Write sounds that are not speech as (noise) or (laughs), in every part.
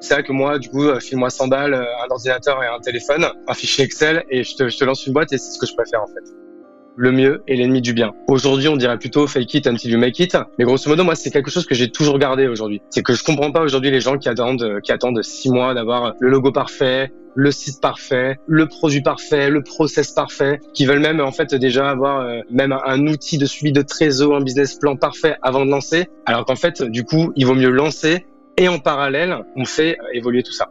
C'est vrai que moi, du coup, euh, file-moi 100 balles, euh, un ordinateur et un téléphone, un fichier Excel, et je te, je te lance une boîte, et c'est ce que je préfère en fait. Le mieux est l'ennemi du bien. Aujourd'hui, on dirait plutôt fake it until you make it. Mais grosso modo, moi, c'est quelque chose que j'ai toujours gardé aujourd'hui. C'est que je comprends pas aujourd'hui les gens qui attendent, euh, qui attendent six mois d'avoir le logo parfait, le site parfait, le produit parfait, le process parfait, qui veulent même en fait déjà avoir même un, outil de suivi de trésor, un business plan parfait avant de lancer, alors qu'en fait du coup il vaut mieux lancer et en parallèle on fait évoluer tout ça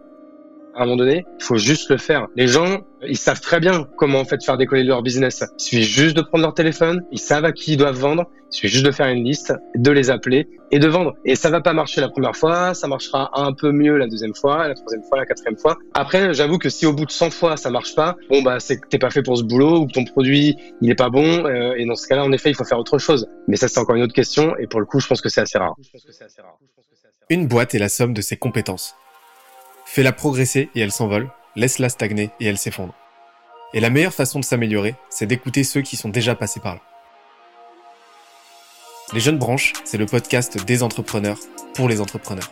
à un moment donné, il faut juste le faire. Les gens, ils savent très bien comment en fait faire décoller leur business. Il suffit juste de prendre leur téléphone, ils savent à qui ils doivent vendre, il suffit juste de faire une liste, de les appeler et de vendre. Et ça va pas marcher la première fois, ça marchera un peu mieux la deuxième fois, la troisième fois, la quatrième fois. Après, j'avoue que si au bout de 100 fois ça marche pas, bon bah c'est que t'es pas fait pour ce boulot ou que ton produit il est pas bon. Euh, et dans ce cas-là, en effet, il faut faire autre chose. Mais ça c'est encore une autre question et pour le coup, je pense que c'est assez rare. Une boîte est la somme de ses compétences. Fais-la progresser et elle s'envole, laisse-la stagner et elle s'effondre. Et la meilleure façon de s'améliorer, c'est d'écouter ceux qui sont déjà passés par là. Les Jeunes Branches, c'est le podcast des entrepreneurs pour les entrepreneurs.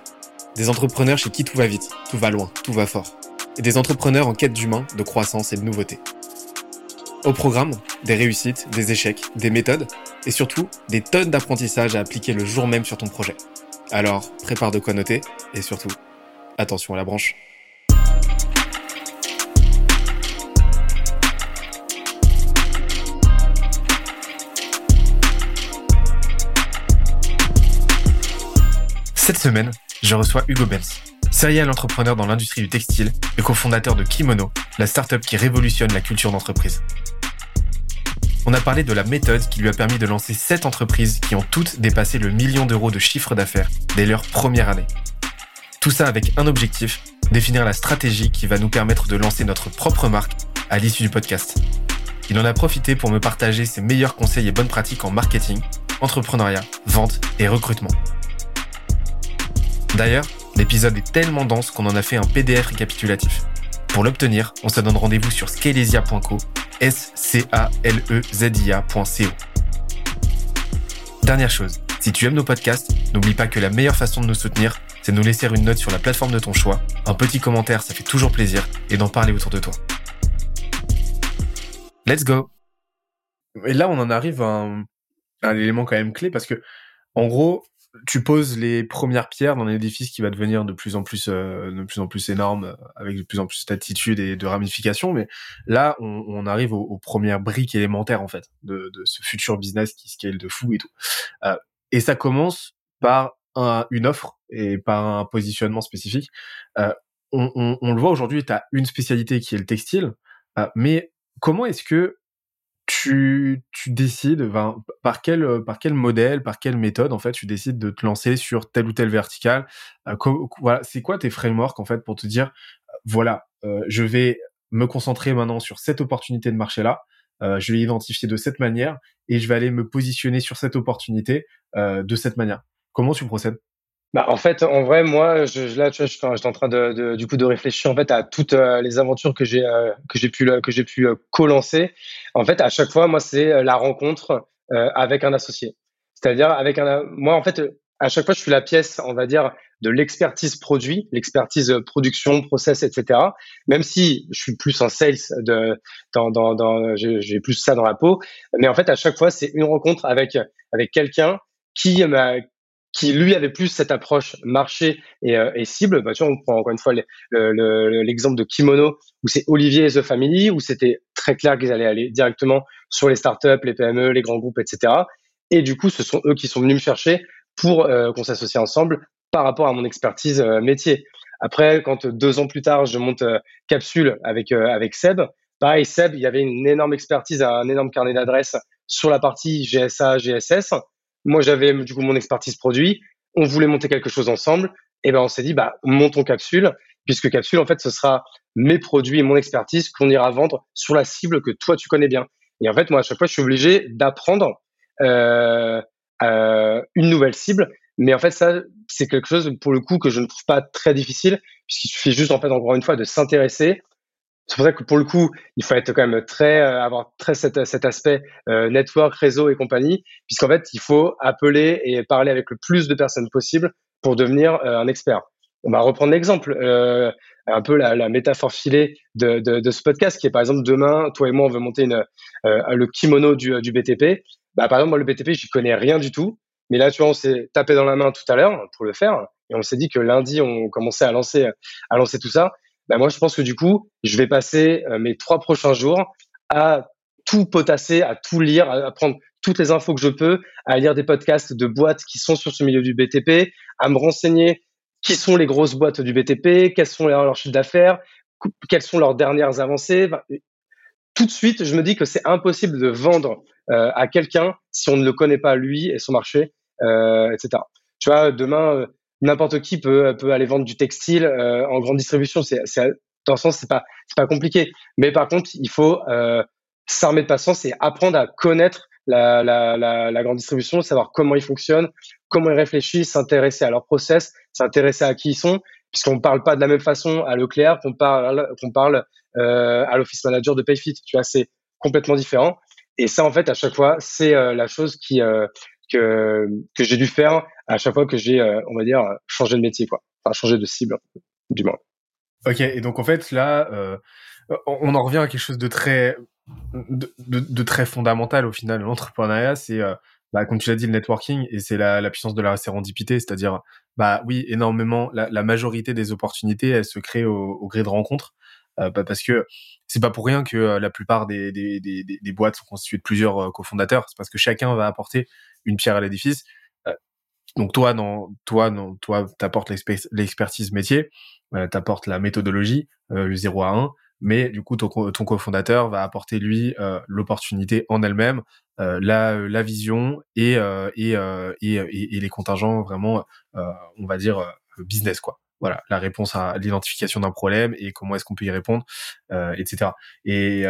Des entrepreneurs chez qui tout va vite, tout va loin, tout va fort. Et des entrepreneurs en quête d'humain, de croissance et de nouveauté. Au programme, des réussites, des échecs, des méthodes et surtout des tonnes d'apprentissages à appliquer le jour même sur ton projet. Alors, prépare de quoi noter et surtout, Attention à la branche. Cette semaine, je reçois Hugo Benz, serial entrepreneur dans l'industrie du textile et cofondateur de Kimono, la startup qui révolutionne la culture d'entreprise. On a parlé de la méthode qui lui a permis de lancer 7 entreprises qui ont toutes dépassé le million d'euros de chiffre d'affaires dès leur première année. Tout ça avec un objectif, définir la stratégie qui va nous permettre de lancer notre propre marque à l'issue du podcast. Il en a profité pour me partager ses meilleurs conseils et bonnes pratiques en marketing, entrepreneuriat, vente et recrutement. D'ailleurs, l'épisode est tellement dense qu'on en a fait un PDF récapitulatif. Pour l'obtenir, on se donne rendez-vous sur scalesia.co, s c a l e z i a.co. Dernière chose, si tu aimes nos podcasts, n'oublie pas que la meilleure façon de nous soutenir, c'est de nous laisser une note sur la plateforme de ton choix, un petit commentaire, ça fait toujours plaisir, et d'en parler autour de toi. Let's go Et là, on en arrive à un, élément quand même clé, parce que, en gros, tu poses les premières pierres d'un édifice qui va devenir de plus en plus, euh, de plus en plus énorme, avec de plus en plus d'attitude et de ramifications. Mais là, on, arrive aux, premières briques élémentaires en fait de, ce futur business qui scale de fou et tout. Euh, et ça commence par une offre et pas un positionnement spécifique. Euh, on, on, on, le voit aujourd'hui, tu as une spécialité qui est le textile, euh, mais comment est-ce que tu, tu décides, par quel, par quel modèle, par quelle méthode, en fait, tu décides de te lancer sur telle ou telle verticale euh, voilà, C'est quoi tes frameworks, en fait, pour te dire, voilà, je vais me concentrer maintenant sur cette opportunité de marché-là, je vais identifier de cette manière et je vais aller me positionner sur cette opportunité de cette manière. Comment tu procèdes? Bah, en fait, en vrai, moi, je, là, tu vois, je, suis en train de, de, du coup de réfléchir en fait à toutes euh, les aventures que j'ai euh, que j'ai pu que j'ai pu euh, co-lancer. En fait, à chaque fois, moi, c'est la rencontre avec un associé. C'est-à-dire avec un, moi, en fait, à chaque fois, je suis la pièce, on va dire, de l'expertise produit, l'expertise production, process, etc. Même si je suis plus en sales, de, dans, dans, dans j'ai plus ça dans la peau, mais en fait, à chaque fois, c'est une rencontre avec avec quelqu'un qui m'a qui lui avait plus cette approche marché et, euh, et cible. Bah, tu vois, on prend encore une fois l'exemple de Kimono, où c'est Olivier et The Family, où c'était très clair qu'ils allaient aller directement sur les startups, les PME, les grands groupes, etc. Et du coup, ce sont eux qui sont venus me chercher pour euh, qu'on s'associe ensemble par rapport à mon expertise euh, métier. Après, quand deux ans plus tard, je monte Capsule avec avec Seb, pareil, Seb, il y avait une énorme expertise, un énorme carnet d'adresses sur la partie GSA, GSS moi, j'avais du coup mon expertise produit. On voulait monter quelque chose ensemble. Et ben, on s'est dit, bah, montons Capsule, puisque Capsule, en fait, ce sera mes produits et mon expertise qu'on ira vendre sur la cible que toi, tu connais bien. Et en fait, moi, à chaque fois, je suis obligé d'apprendre euh, euh, une nouvelle cible. Mais en fait, ça, c'est quelque chose, pour le coup, que je ne trouve pas très difficile, puisqu'il suffit juste, en fait, encore une fois, de s'intéresser, c'est pour ça que pour le coup, il faut être quand même très euh, avoir très cet, cet aspect euh, network, réseau et compagnie, puisqu'en fait, il faut appeler et parler avec le plus de personnes possible pour devenir euh, un expert. on va reprendre l'exemple, euh, un peu la, la métaphore filée de, de, de, ce podcast, qui est par exemple demain, toi et moi, on veut monter une, euh, le kimono du, du BTP. Bah, par exemple, moi, le BTP, j'y connais rien du tout. Mais là, tu vois, on s'est tapé dans la main tout à l'heure pour le faire. Et on s'est dit que lundi, on commençait à lancer, à lancer tout ça. Bah, moi, je pense que du coup, je vais passer euh, mes trois prochains jours à tout potasser, à tout lire, à prendre toutes les infos que je peux, à lire des podcasts de boîtes qui sont sur ce milieu du BTP, à me renseigner qui sont les grosses boîtes du BTP, quels sont leurs, chiffres d'affaires, quelles sont leurs dernières avancées. Tout de suite, je me dis que c'est impossible de vendre euh, à quelqu'un si on ne le connaît pas lui et son marché, euh, etc. Tu vois, demain, n'importe qui peut, peut aller vendre du textile euh, en grande distribution. C'est, dans ce sens, c'est pas, c'est pas compliqué. Mais par contre, il faut euh, s'armer de patience et apprendre à connaître la, la, la, grande distribution, savoir comment ils fonctionnent, comment ils réfléchissent, s'intéresser à leur process, s'intéresser à qui ils sont, puisqu'on ne parle pas de la même façon à Leclerc qu'on parle, qu'on parle euh, à l'office manager de Payfit. Tu vois, c'est complètement différent. Et ça, en fait, à chaque fois, c'est euh, la chose qui euh, que que j'ai dû faire à chaque fois que j'ai, euh, on va dire, changé de métier, quoi. Enfin, changé de cible, du moins. Ok, et donc en fait là, euh, on en revient à quelque chose de très de, de, très fondamental au final. L'entrepreneuriat, c'est euh, bah, comme tu l'as dit, le networking et c'est la, puissance de la sérendipité, c'est-à-dire bah oui, énormément. La, la, majorité des opportunités, elles se créent au, au gré de rencontres, parce que c'est pas pour rien que euh, la plupart des, des, des, des, boîtes sont constituées de plusieurs euh, cofondateurs. C'est parce que chacun va apporter une pierre à l'édifice. Euh, donc toi, dans toi, non, toi, t'apportes l'expertise métier, t'apportes la méthodologie, le 0 à 1 mais du coup ton, cofondateur va apporter lui euh, l'opportunité en elle-même, euh, la, la vision et, euh, et, euh, et, et, les contingents vraiment, euh, on va dire business quoi. Voilà, la réponse à l'identification d'un problème et comment est-ce qu'on peut y répondre, etc. Et,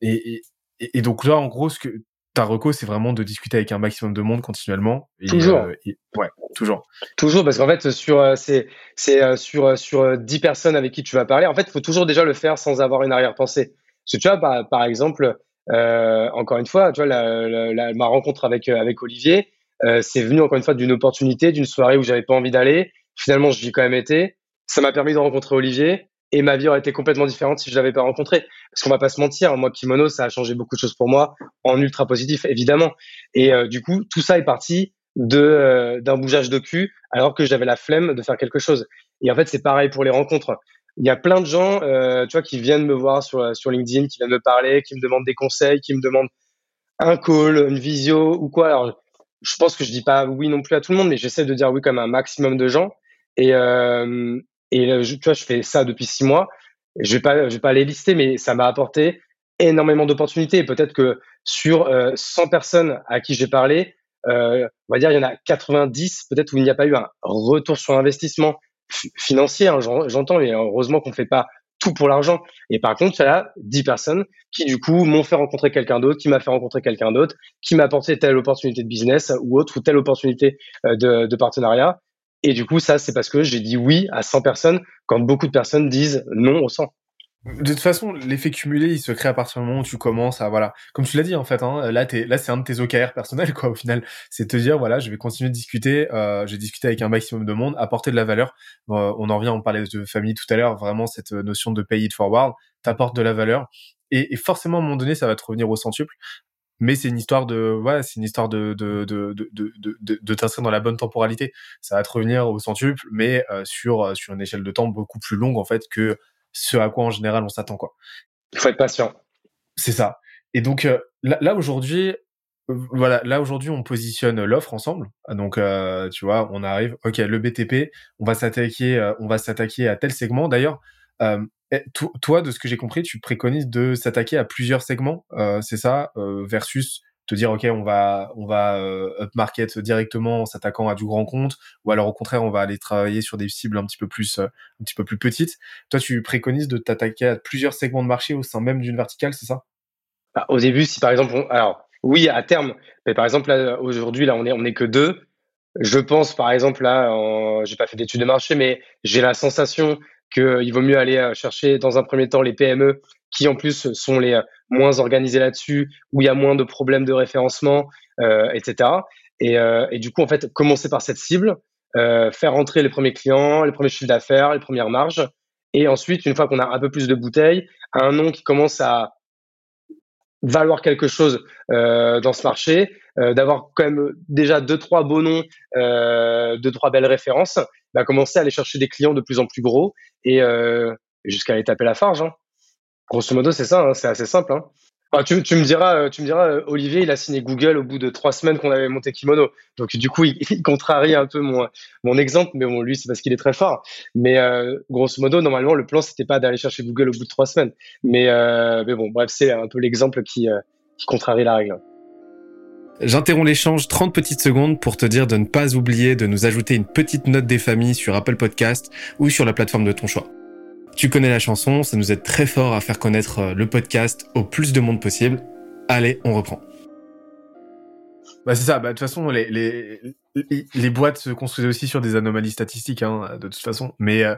et, et, donc là, en gros, ce que ta reco, c'est vraiment de discuter avec un maximum de monde continuellement. Et, toujours. Euh, ouais, toujours. Toujours, parce qu'en fait, sur euh, c'est c'est euh, sur sur dix personnes avec qui tu vas parler, en fait, il faut toujours déjà le faire sans avoir une arrière-pensée. Parce que tu vois, par, par exemple, euh, encore une fois, tu vois, la, la, ma rencontre avec avec Olivier, euh, c'est venu encore une fois d'une opportunité, d'une soirée où j'avais pas envie d'aller. Finalement, j'y ai quand même été. Ça m'a permis de rencontrer Olivier et ma vie aurait été complètement différente si je l'avais pas rencontré. Parce qu'on va pas se mentir, moi Kimono, ça a changé beaucoup de choses pour moi en ultra positif, évidemment. Et euh, du coup, tout ça est parti de euh, d'un bougeage de cul, alors que j'avais la flemme de faire quelque chose. Et en fait, c'est pareil pour les rencontres. Il y a plein de gens, euh, tu vois, qui viennent me voir sur sur LinkedIn, qui viennent me parler, qui me demandent des conseils, qui me demandent un call, une visio ou quoi. Alors, je pense que je dis pas oui non plus à tout le monde, mais j'essaie de dire oui comme un maximum de gens. Et, euh, et euh, tu vois, je fais ça depuis six mois. Je vais pas, je vais pas les lister, mais ça m'a apporté énormément d'opportunités. Peut-être que sur euh, 100 personnes à qui j'ai parlé, euh, on va dire il y en a 90 peut-être où il n'y a pas eu un retour sur investissement financier. Hein, J'entends, et heureusement qu'on fait pas tout pour l'argent. Et par contre, il y a 10 personnes qui du coup m'ont fait rencontrer quelqu'un d'autre, qui m'a fait rencontrer quelqu'un d'autre, qui m'a apporté telle opportunité de business ou autre, ou telle opportunité euh, de partenariat. Et du coup, ça, c'est parce que j'ai dit oui à 100 personnes quand beaucoup de personnes disent non au 100. De toute façon, l'effet cumulé, il se crée à partir du moment où tu commences à, voilà, comme tu l'as dit en fait, hein, là, es, là, c'est un de tes OKR personnels, quoi, au final. C'est te dire, voilà, je vais continuer de discuter, euh, j'ai discuté avec un maximum de monde, apporter de la valeur. Euh, on en revient, on parlait de famille tout à l'heure, vraiment cette notion de pay it forward, t'apportes de la valeur. Et, et, forcément, à un moment donné, ça va te revenir au centuple mais c'est une histoire de ouais c'est une histoire de de de de de, de, de t'inscrire dans la bonne temporalité ça va te revenir au centuple mais euh, sur euh, sur une échelle de temps beaucoup plus longue en fait que ce à quoi en général on s'attend quoi il faut être patient c'est ça et donc euh, là, là aujourd'hui voilà, là aujourd'hui on positionne l'offre ensemble. Donc euh, tu vois, on arrive, ok, le BTP, on va s'attaquer, on va s'attaquer à tel segment. D'ailleurs, euh, eh, toi, de ce que j'ai compris, tu préconises de s'attaquer à plusieurs segments, euh, c'est ça, euh, versus te dire ok, on va on va euh, upmarket directement en s'attaquant à du grand compte, ou alors au contraire, on va aller travailler sur des cibles un petit peu plus un petit peu plus petites. Toi, tu préconises de t'attaquer à plusieurs segments de marché au sein même d'une verticale, c'est ça? Bah, Au début, si par exemple, alors oui, à terme, mais par exemple aujourd'hui là, on est on est que deux. Je pense par exemple là, j'ai pas fait d'études de marché, mais j'ai la sensation qu'il vaut mieux aller euh, chercher dans un premier temps les PME qui en plus sont les euh, moins organisés là-dessus, où il y a moins de problèmes de référencement, euh, etc. Et, euh, et, du coup, en fait, commencer par cette cible, faire rentrer les premiers clients, les premiers chiffres d'affaires, les premières marges. Et ensuite, une fois qu'on a un peu plus de bouteilles, un nom qui commence à valoir quelque chose euh, dans ce marché, euh, d'avoir quand même déjà deux trois beaux noms, euh, deux trois belles références, bah, commencer à aller chercher des clients de plus en plus gros et euh, jusqu'à aller taper la farge. Hein. Grosso modo, c'est ça, hein, c'est assez simple. Hein tu, me diras, euh, tu me diras, euh, Olivier, il a signé Google au bout de trois semaines qu'on avait monté Kimono. Donc du coup, (laughs) il, contrarie un peu mon, mon exemple, mais bon, lui, c'est parce qu'il est très fort. Mais euh, grosso modo, normalement, le plan, c'était pas d'aller chercher Google au bout de trois semaines. Mais, mais bon, bref, c'est un peu l'exemple qui, qui contrarie la règle. J'interromps l'échange 30 petites secondes pour te dire de ne pas oublier de nous ajouter une petite note des familles sur Apple Podcast ou sur la plateforme de ton choix. Tu connais la chanson, ça nous aide très fort à faire connaître euh, le podcast au plus de monde possible. Allez, on reprend. Bah c'est ça, bah, de toute façon, les, boîtes se construisent aussi sur des anomalies statistiques, hein, de toute façon. Mais euh,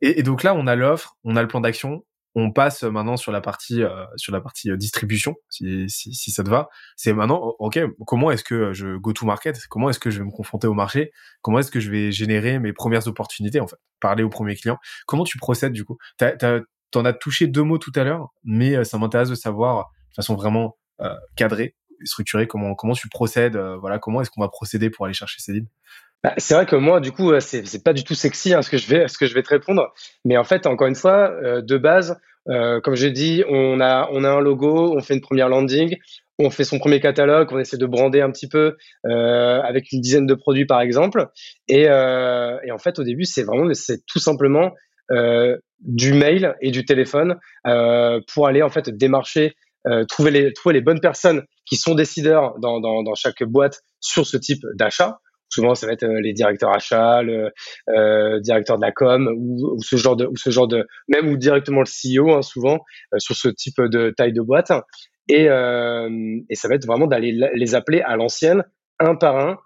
et, donc là, on a l'offre, on a le plan d'action, on passe maintenant sur la partie euh, sur la partie euh, distribution si, si, si, ça te va. C'est maintenant ok comment est-ce que je go to market? Comment est-ce que je vais me confronter au marché? Comment est-ce que je vais générer mes premières opportunités en fait? Parler aux premiers clients. Comment tu procèdes du coup? T'en as, touché deux mots tout à l'heure mais euh, ça m'intéresse de savoir de façon vraiment euh, cadrée structurée comment comment tu procèdes voilà comment est-ce qu'on va procéder pour aller chercher ces leads? Bah, c'est vrai que moi, du coup, c'est, c'est pas du tout sexy hein, ce que je vais, te répondre. Mais en fait, encore une fois, euh, de base, euh, comme j'ai dit, on a, un logo, on fait une première landing, on fait son premier catalogue, on essaie de brander un petit peu euh, avec une dizaine de produits par exemple. Et, en fait, au début, c'est vraiment, c'est tout simplement du mail et du téléphone pour aller en fait démarcher, trouver les, bonnes personnes qui sont décideurs dans chaque boîte sur ce type d'achat souvent ça va être euh, les directeurs achats, le euh, directeur de la com ou, ce genre de ou ce genre de même ou directement le CEO hein, souvent euh, sur ce type de taille de boîte. Et euh, et ça va être vraiment d'aller les appeler à l'ancienne un par un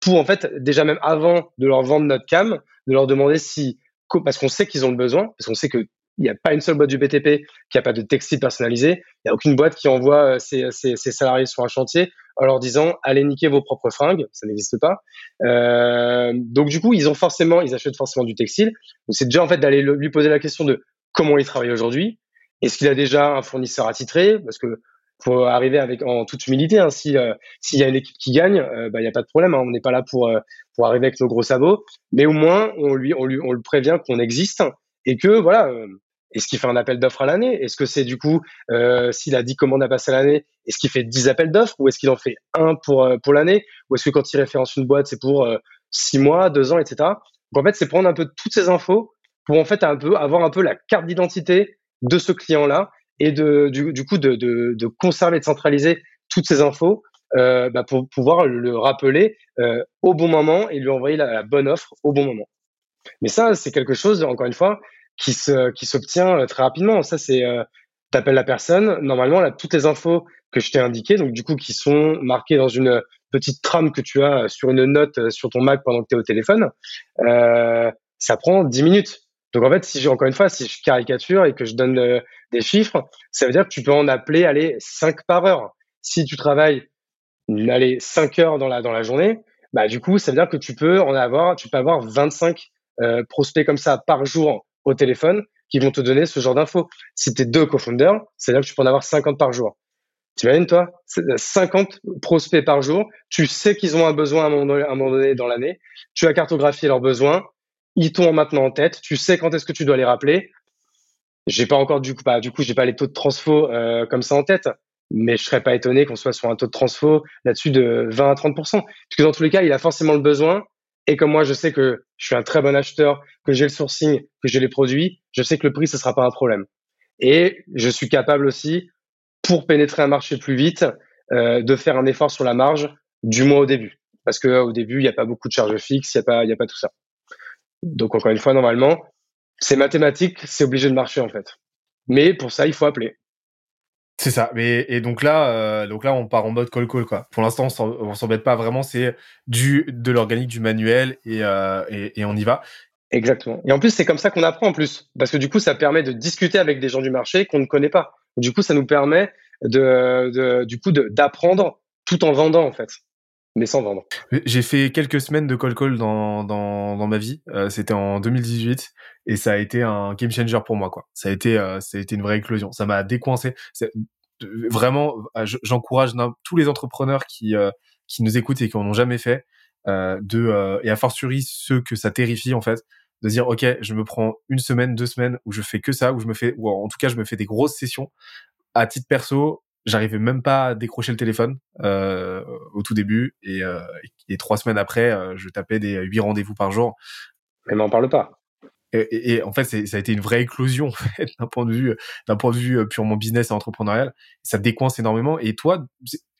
pour en fait déjà même avant de leur vendre notre cam de leur demander si parce qu'on sait qu'ils ont le besoin parce qu'on sait que il n'y a pas une seule boîte du BTP qui a pas de textile personnalisé. Il n'y a aucune boîte qui envoie ses, ses, salariés sur un chantier en leur disant allez niquer vos propres fringues, ça n'existe pas. Euh, donc du coup, ils ont forcément, ils achètent forcément du textile. C'est déjà en fait d'aller lui poser la question de comment il travaille aujourd'hui. Est-ce qu'il a déjà un fournisseur attitré? Parce que faut arriver avec en toute humilité. Hein, si euh, s'il y a une équipe qui gagne, euh, bah il y a pas de problème. Hein, on n'est pas là pour euh, pour arriver avec nos gros sabots, mais au moins on lui on lui on le prévient qu'on existe et que voilà est-ce qu'il fait un appel d'offres à l'année? Est-ce que c'est du coup, euh, s'il a 10 commandes à passer à l'année, est-ce qu'il fait 10 appels d'offres ou est-ce qu'il en fait un pour, euh, pour l'année? Ou est-ce que quand il référence une boîte, c'est pour euh, 6 mois, 2 ans, etc. Donc en fait, c'est prendre un peu toutes ces infos pour en fait un peu avoir un peu la carte d'identité de ce client-là et de, du, du coup de, de, de, conserver, de centraliser toutes ces infos euh, bah pour pouvoir le rappeler euh, au bon moment et lui envoyer la bonne offre au bon moment. Mais ça, c'est quelque chose, encore une fois, qui se qui s'obtient euh, très rapidement. Ça c'est euh, t'appelles la personne, normalement là toutes les infos que je t'ai indiquées, donc du coup qui sont marquées dans une petite trame que tu as sur une note euh, sur ton Mac pendant que tu es au téléphone, euh, ça prend 10 minutes. Donc en fait, si j'ai encore une fois, si je caricature et que je donne des chiffres, ça veut dire que tu peux en appeler allez 5 par heure. Si tu travailles allez 5 heures dans la dans la journée, bah du coup, ça veut dire que tu peux en avoir tu peux avoir 25 euh, prospects comme ça par jour au téléphone qui vont te donner ce genre d'infos. Si tu es deux co-founders, c'est-à-dire que tu peux en avoir 50 par jour. Tu imagines, toi 50 prospects par jour, tu sais qu'ils ont un besoin à un moment donné, dans l'année, tu as cartographié leurs besoins, ils t'ont maintenant en tête, tu sais quand est-ce que tu dois les rappeler. J'ai pas encore du coup, bah, du coup, j'ai pas les taux de transfo euh, comme ça en tête, mais je serais pas étonné qu'on soit sur un taux de transfo là-dessus de 20 à 30% Parce que dans tous les cas, il a forcément le besoin et comme moi, je sais que je suis un très bon acheteur, que j'ai le sourcing, que j'ai les produits, je sais que le prix, ce sera pas un problème. Et je suis capable aussi, pour pénétrer un marché plus vite, euh, de faire un effort sur la marge, du moins au début. Parce que au début, il n'y a pas beaucoup de charges fixes, il n'y a pas, y a pas tout ça. Donc encore une fois, normalement, c'est mathématique, c'est obligé de marcher en fait. Mais pour ça, il faut appeler. C'est ça. Mais et donc là, euh, donc là, on part en mode call call quoi. Pour l'instant, on s'embête pas vraiment. C'est du de l'organique, du manuel et, euh, et, on y va. Exactement. Et en plus, c'est comme ça qu'on apprend en plus, parce que du coup, ça permet de discuter avec des gens du marché qu'on ne connaît pas. Du coup, ça nous permet de, de du coup d'apprendre tout en vendant en fait. Mais sans vendre. J'ai fait quelques semaines de call call dans, dans, ma vie. Euh, c'était en 2018 et ça a été un game changer pour moi. Quoi. Ça a été, euh, été une vraie éclosion. Ça m'a décoincé. Vraiment, euh, j'encourage tous les entrepreneurs qui, qui nous écoutent et qui en ont jamais fait, de et a fortiori ceux que ça terrifie en fait, de dire ok, je me prends une semaine, deux semaines où je fais que ça, où je me fais, ou en tout cas je me fais des grosses sessions à titre perso j'arrivais même pas à décrocher le téléphone euh, au tout début et, euh, et trois semaines après, euh, je tapais des huit rendez-vous par jour. Mais n'en parle pas. Et, et, en fait, ça a été une vraie éclosion d'un point de vue d'un point de vue purement business et entrepreneurial. Ça décoince énormément. Et toi,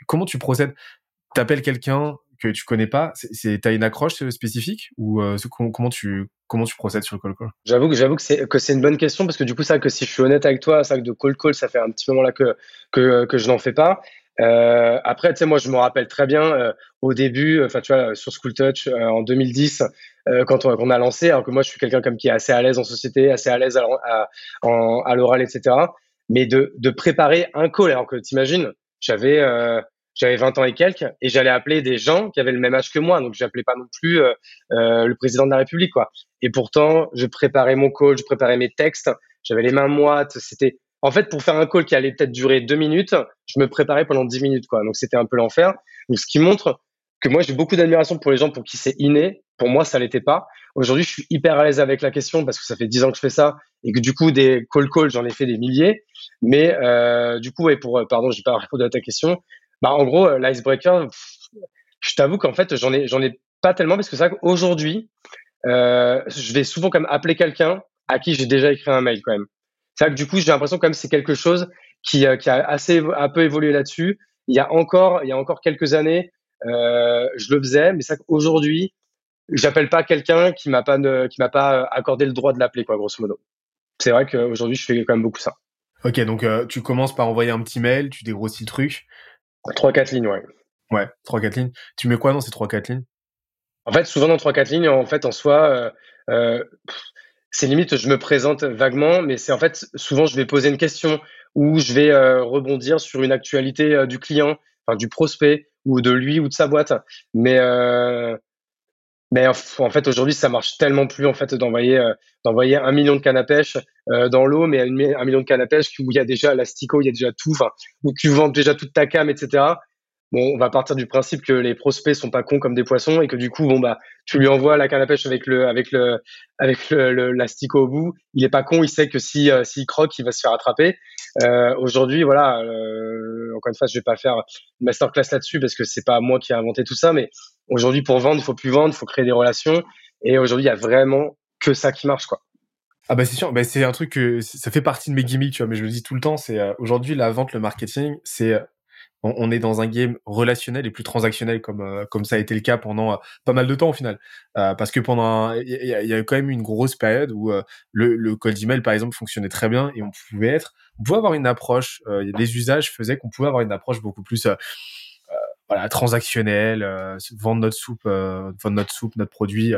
comment tu procèdes? T'appelles quelqu'un que tu connais pas, c'est t'as une accroche euh, spécifique ou euh, comment tu comment tu procèdes sur le call? Call J'avoue que j'avoue que c'est que c'est une bonne question parce que du coup ça que si je suis honnête avec toi, ça que de call call ça fait un petit moment là que que, que je n'en fais pas. Euh, après, tu sais, moi, je me rappelle très bien euh, au début, enfin, tu vois, sur School Touch en 2010, quand on, a lancé, alors que moi, je suis quelqu'un comme qui est assez à l'aise en société, assez à l'aise à, à, à l'oral, etc. Mais de, de préparer un call, alors que t'imagines, j'avais j'avais 20 ans et quelques et j'allais appeler des gens qui avaient le même âge que moi donc j'appelais pas non plus euh, euh, le président de la République quoi. Et pourtant je préparais mon call je préparais mes textes j'avais les mains moites c'était en fait pour faire un call qui allait peut-être durer deux minutes je me préparais pendant dix minutes quoi. Donc c'était un peu l'enfer. Donc ce qui montre que moi j'ai beaucoup d'admiration pour les gens pour qui c'est inné. Pour moi ça l'était pas. Aujourd'hui je suis hyper à l'aise avec la question parce que ça fait dix ans que je fais ça et que du coup des call calls j'en ai fait des milliers. Mais euh, du coup et pour pardon j'ai pas répondu à ta question bah, en gros, euh, l'icebreaker, je t'avoue qu'en fait, j'en ai, j'en ai pas tellement parce que ça, aujourd'hui, euh, je vais souvent comme appeler quelqu'un à qui j'ai déjà écrit un mail quand même. C'est vrai que du coup, j'ai l'impression quand même c'est quelque chose qui, euh, qui a assez un peu évolué là-dessus. Il y a encore, il y a encore quelques années, euh, je le faisais, mais c'est vrai qu'aujourd'hui, j'appelle pas quelqu'un qui m'a pas qui m'a pas accordé le droit de l'appeler quoi, grosso modo. C'est vrai qu'aujourd'hui, je fais quand même beaucoup ça. Ok, donc tu commences par envoyer un petit mail, tu dégrossis le truc, Trois, quatre lignes, ouais. Ouais, trois, quatre lignes. Tu mets quoi dans ces trois, quatre lignes? En fait, souvent dans trois, quatre lignes, en fait, en soi, euh, euh, c'est limite, je me présente vaguement, mais c'est en fait, souvent, je vais poser une question ou je vais euh, rebondir sur une actualité du client, enfin, du prospect ou de lui ou de sa boîte. Mais mais en fait, aujourd'hui, ça marche tellement plus en fait d'envoyer d'envoyer un million de cannes à pêche dans l'eau, mais un million de cannes à pêche où il y a déjà l'astico, il y a déjà tout, où tu vends déjà toute ta cam, etc. Bon, on va partir du principe que les prospects sont pas cons comme des poissons et que du coup, bon bah, tu lui envoies la canne à pêche avec le avec le avec le, l'astico au bout. Il est pas con, il sait que si s'il croque, il va se faire attraper. Euh, aujourd'hui, voilà, euh, encore une fois, je vais pas faire une masterclass là-dessus parce que c'est pas moi qui ai inventé tout ça, mais aujourd'hui, pour vendre, il faut plus vendre, il faut créer des relations. Et aujourd'hui, il y a vraiment que ça qui marche, quoi. Ah bah c'est sûr, bah c'est un truc que ça fait partie de mes gimmicks, tu vois, mais je le dis tout le temps, c'est euh, aujourd'hui la vente, le marketing, c'est on, est dans un game relationnel et plus transactionnel comme euh, comme ça a été le cas pendant euh, pas mal de temps au final. Euh, parce que pendant il y, a, quand même une grosse période où le, le cold email par exemple fonctionnait très bien et on pouvait être on pouvait avoir une approche les usages faisaient qu'on pouvait avoir une approche beaucoup plus voilà transactionnelle vendre notre soupe vendre notre soupe notre produit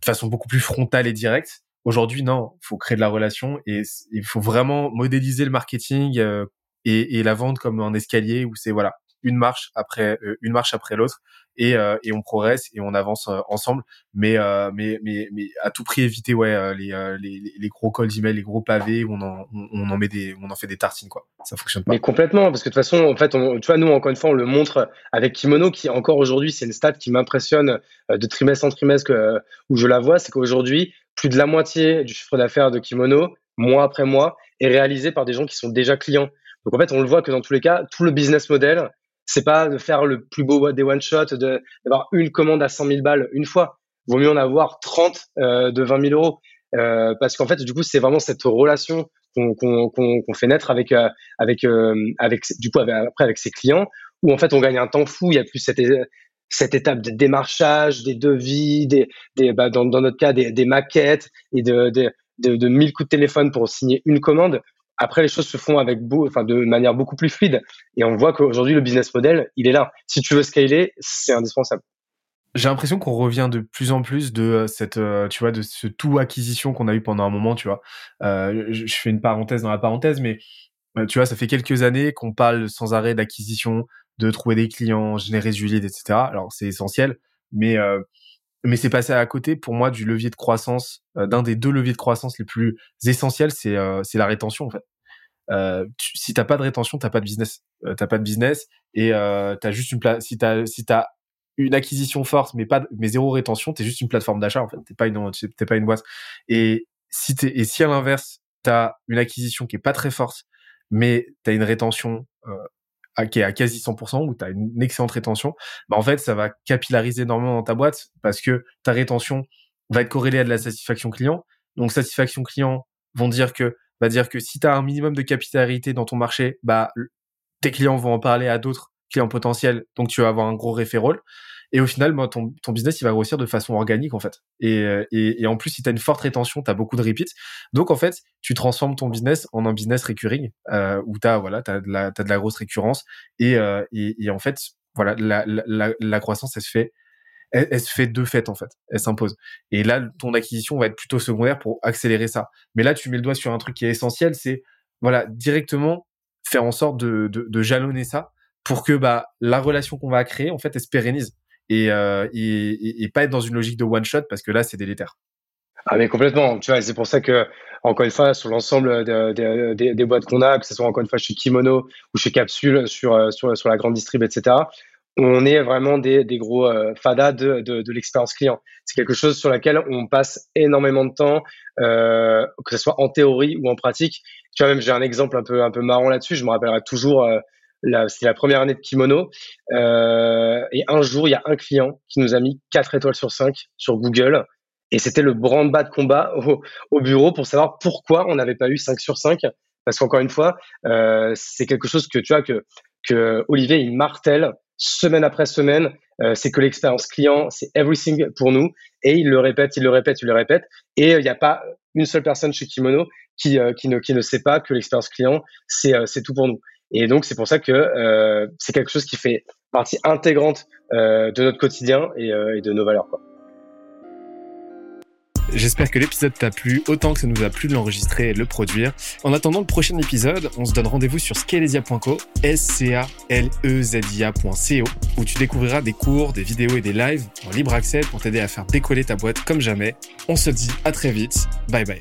de façon beaucoup plus frontale et directe. Aujourd'hui, non, faut créer de la relation et il faut vraiment modéliser le marketing, et, et la vente comme un escalier où c'est voilà une marche après euh, une marche après l'autre et, euh, et on progresse et on avance euh, ensemble. Mais, mais mais mais à tout prix éviter ouais les, les, les gros calls d'email les gros pavés où on en on, en met des on en fait des tartines quoi. Ça fonctionne pas. Mais complètement parce que de toute façon en fait on, tu vois nous encore une fois on le montre avec Kimono qui encore aujourd'hui c'est une stat qui m'impressionne de trimestre en trimestre où je la vois. C'est qu'aujourd'hui plus de la moitié du chiffre d'affaires de Kimono mois après mois est réalisé par des gens qui sont déjà clients donc en fait, on le voit que dans tous les cas, tout le business model, c'est pas de faire le plus beau des one shot, d'avoir une commande à 100 000 balles une fois. Vaut mieux en avoir 30 euh, de 20 000 euros. Euh, parce qu'en fait, du coup, c'est vraiment cette relation qu'on qu'on fait naître avec euh, avec euh, avec du coup après avec ses clients où en fait on gagne un temps fou. Il y a plus cette cette étape de démarchage, des devis, des, des bah, dans, dans notre cas des, des maquettes et de, de de, de 1000 coups de téléphone pour signer une commande. Après, les choses se font avec enfin, de manière beaucoup plus fluide. Et on voit qu'aujourd'hui, le business model, il est là. Si tu veux scaler, c'est indispensable. J'ai l'impression qu'on revient de plus en plus de euh, cette, euh, tu vois, de ce tout acquisition qu'on a eu pendant un moment, tu vois. Euh, je fais une parenthèse dans la parenthèse, mais tu vois, ça fait quelques années qu'on parle sans arrêt d'acquisition, de trouver des clients, générer du lead, etc. Alors c'est essentiel, mais euh, mais c'est passé à côté pour moi du levier de croissance, euh, d'un des deux leviers de croissance les plus essentiels, c'est euh, la rétention en fait. Euh, tu, si t'as pas de rétention, t'as pas de business. Euh, t'as pas de business et euh, t'as juste une place. Si t'as si t'as une acquisition forte mais pas mais zéro rétention, t'es juste une plateforme d'achat en fait. T'es pas une t'es pas une boîte. Et si t'es et si à l'inverse t'as une acquisition qui est pas très forte mais t'as une rétention euh, qui est à quasi 100% ou tu as une excellente rétention, bah en fait, ça va capillariser énormément dans ta boîte parce que ta rétention va être corrélée à de la satisfaction client. Donc, satisfaction client vont dire que, va dire que si tu as un minimum de capillarité dans ton marché, bah, tes clients vont en parler à d'autres clients potentiels, donc tu vas avoir un gros référol. Et au final, bah, ton, ton business, il va grossir de façon organique, en fait. Et, euh, et, et en plus, si tu as une forte rétention, tu as beaucoup de repeats. Donc, en fait, tu transformes ton business en un business recurring, euh, où tu as, voilà, as, de la, as de la grosse récurrence. Et, euh, et, et, en fait, voilà, la, la, la, croissance, elle se fait elle, elle, se fait de fait en fait, elle s'impose. Et là, ton acquisition va être plutôt secondaire pour accélérer ça. Mais là, tu mets le doigt sur un truc qui est essentiel, c'est voilà directement faire en sorte de, de, de jalonner ça pour que bah la relation qu'on va créer en fait elle se pérennise et, euh, et, pas être dans une logique de one shot parce que là c'est délétère. Ah mais complètement, tu vois, c'est pour ça que encore une fois sur l'ensemble de, de, de, des boîtes qu'on a, que ce soit encore une fois chez Kimono ou chez Capsule sur euh, sur, sur la grande distrib, etc. On est vraiment des, des gros euh, fadas de l'expérience client. C'est quelque chose sur laquelle on passe énormément de temps, euh, que ce soit en théorie ou en pratique. Tu vois, même j'ai un exemple un peu un peu marrant là-dessus. Je me rappellerai toujours. Euh, c'est la première année de Kimono. Euh, et un jour, il y a un client qui nous a mis 4 étoiles sur 5 sur Google. Et c'était le branle-bas de combat au, au, bureau pour savoir pourquoi on n'avait pas eu 5 sur 5. Parce qu'encore une fois, euh, c'est quelque chose que tu vois que, que Olivier, il martèle semaine après semaine. Euh, c'est que l'expérience client, c'est everything pour nous. Et il le répète, il le répète, il le répète. Et il n'y a pas une seule personne chez Kimono qui, euh, qui, ne, qui ne sait pas que l'expérience client, c'est euh, tout pour nous. Et donc, c'est pour ça que euh, c'est quelque chose qui fait partie intégrante euh, de notre quotidien et, euh, et de nos valeurs. Quoi. J'espère que l'épisode t'a plu autant que ça nous a plu de l'enregistrer et de le produire. En attendant le prochain épisode, on se donne rendez-vous sur scalezia.co, s c a l e z i-a.co, où tu découvriras des cours, des vidéos et des lives en libre accès pour t'aider à faire décoller ta boîte comme jamais. On se dit à très vite. Bye bye.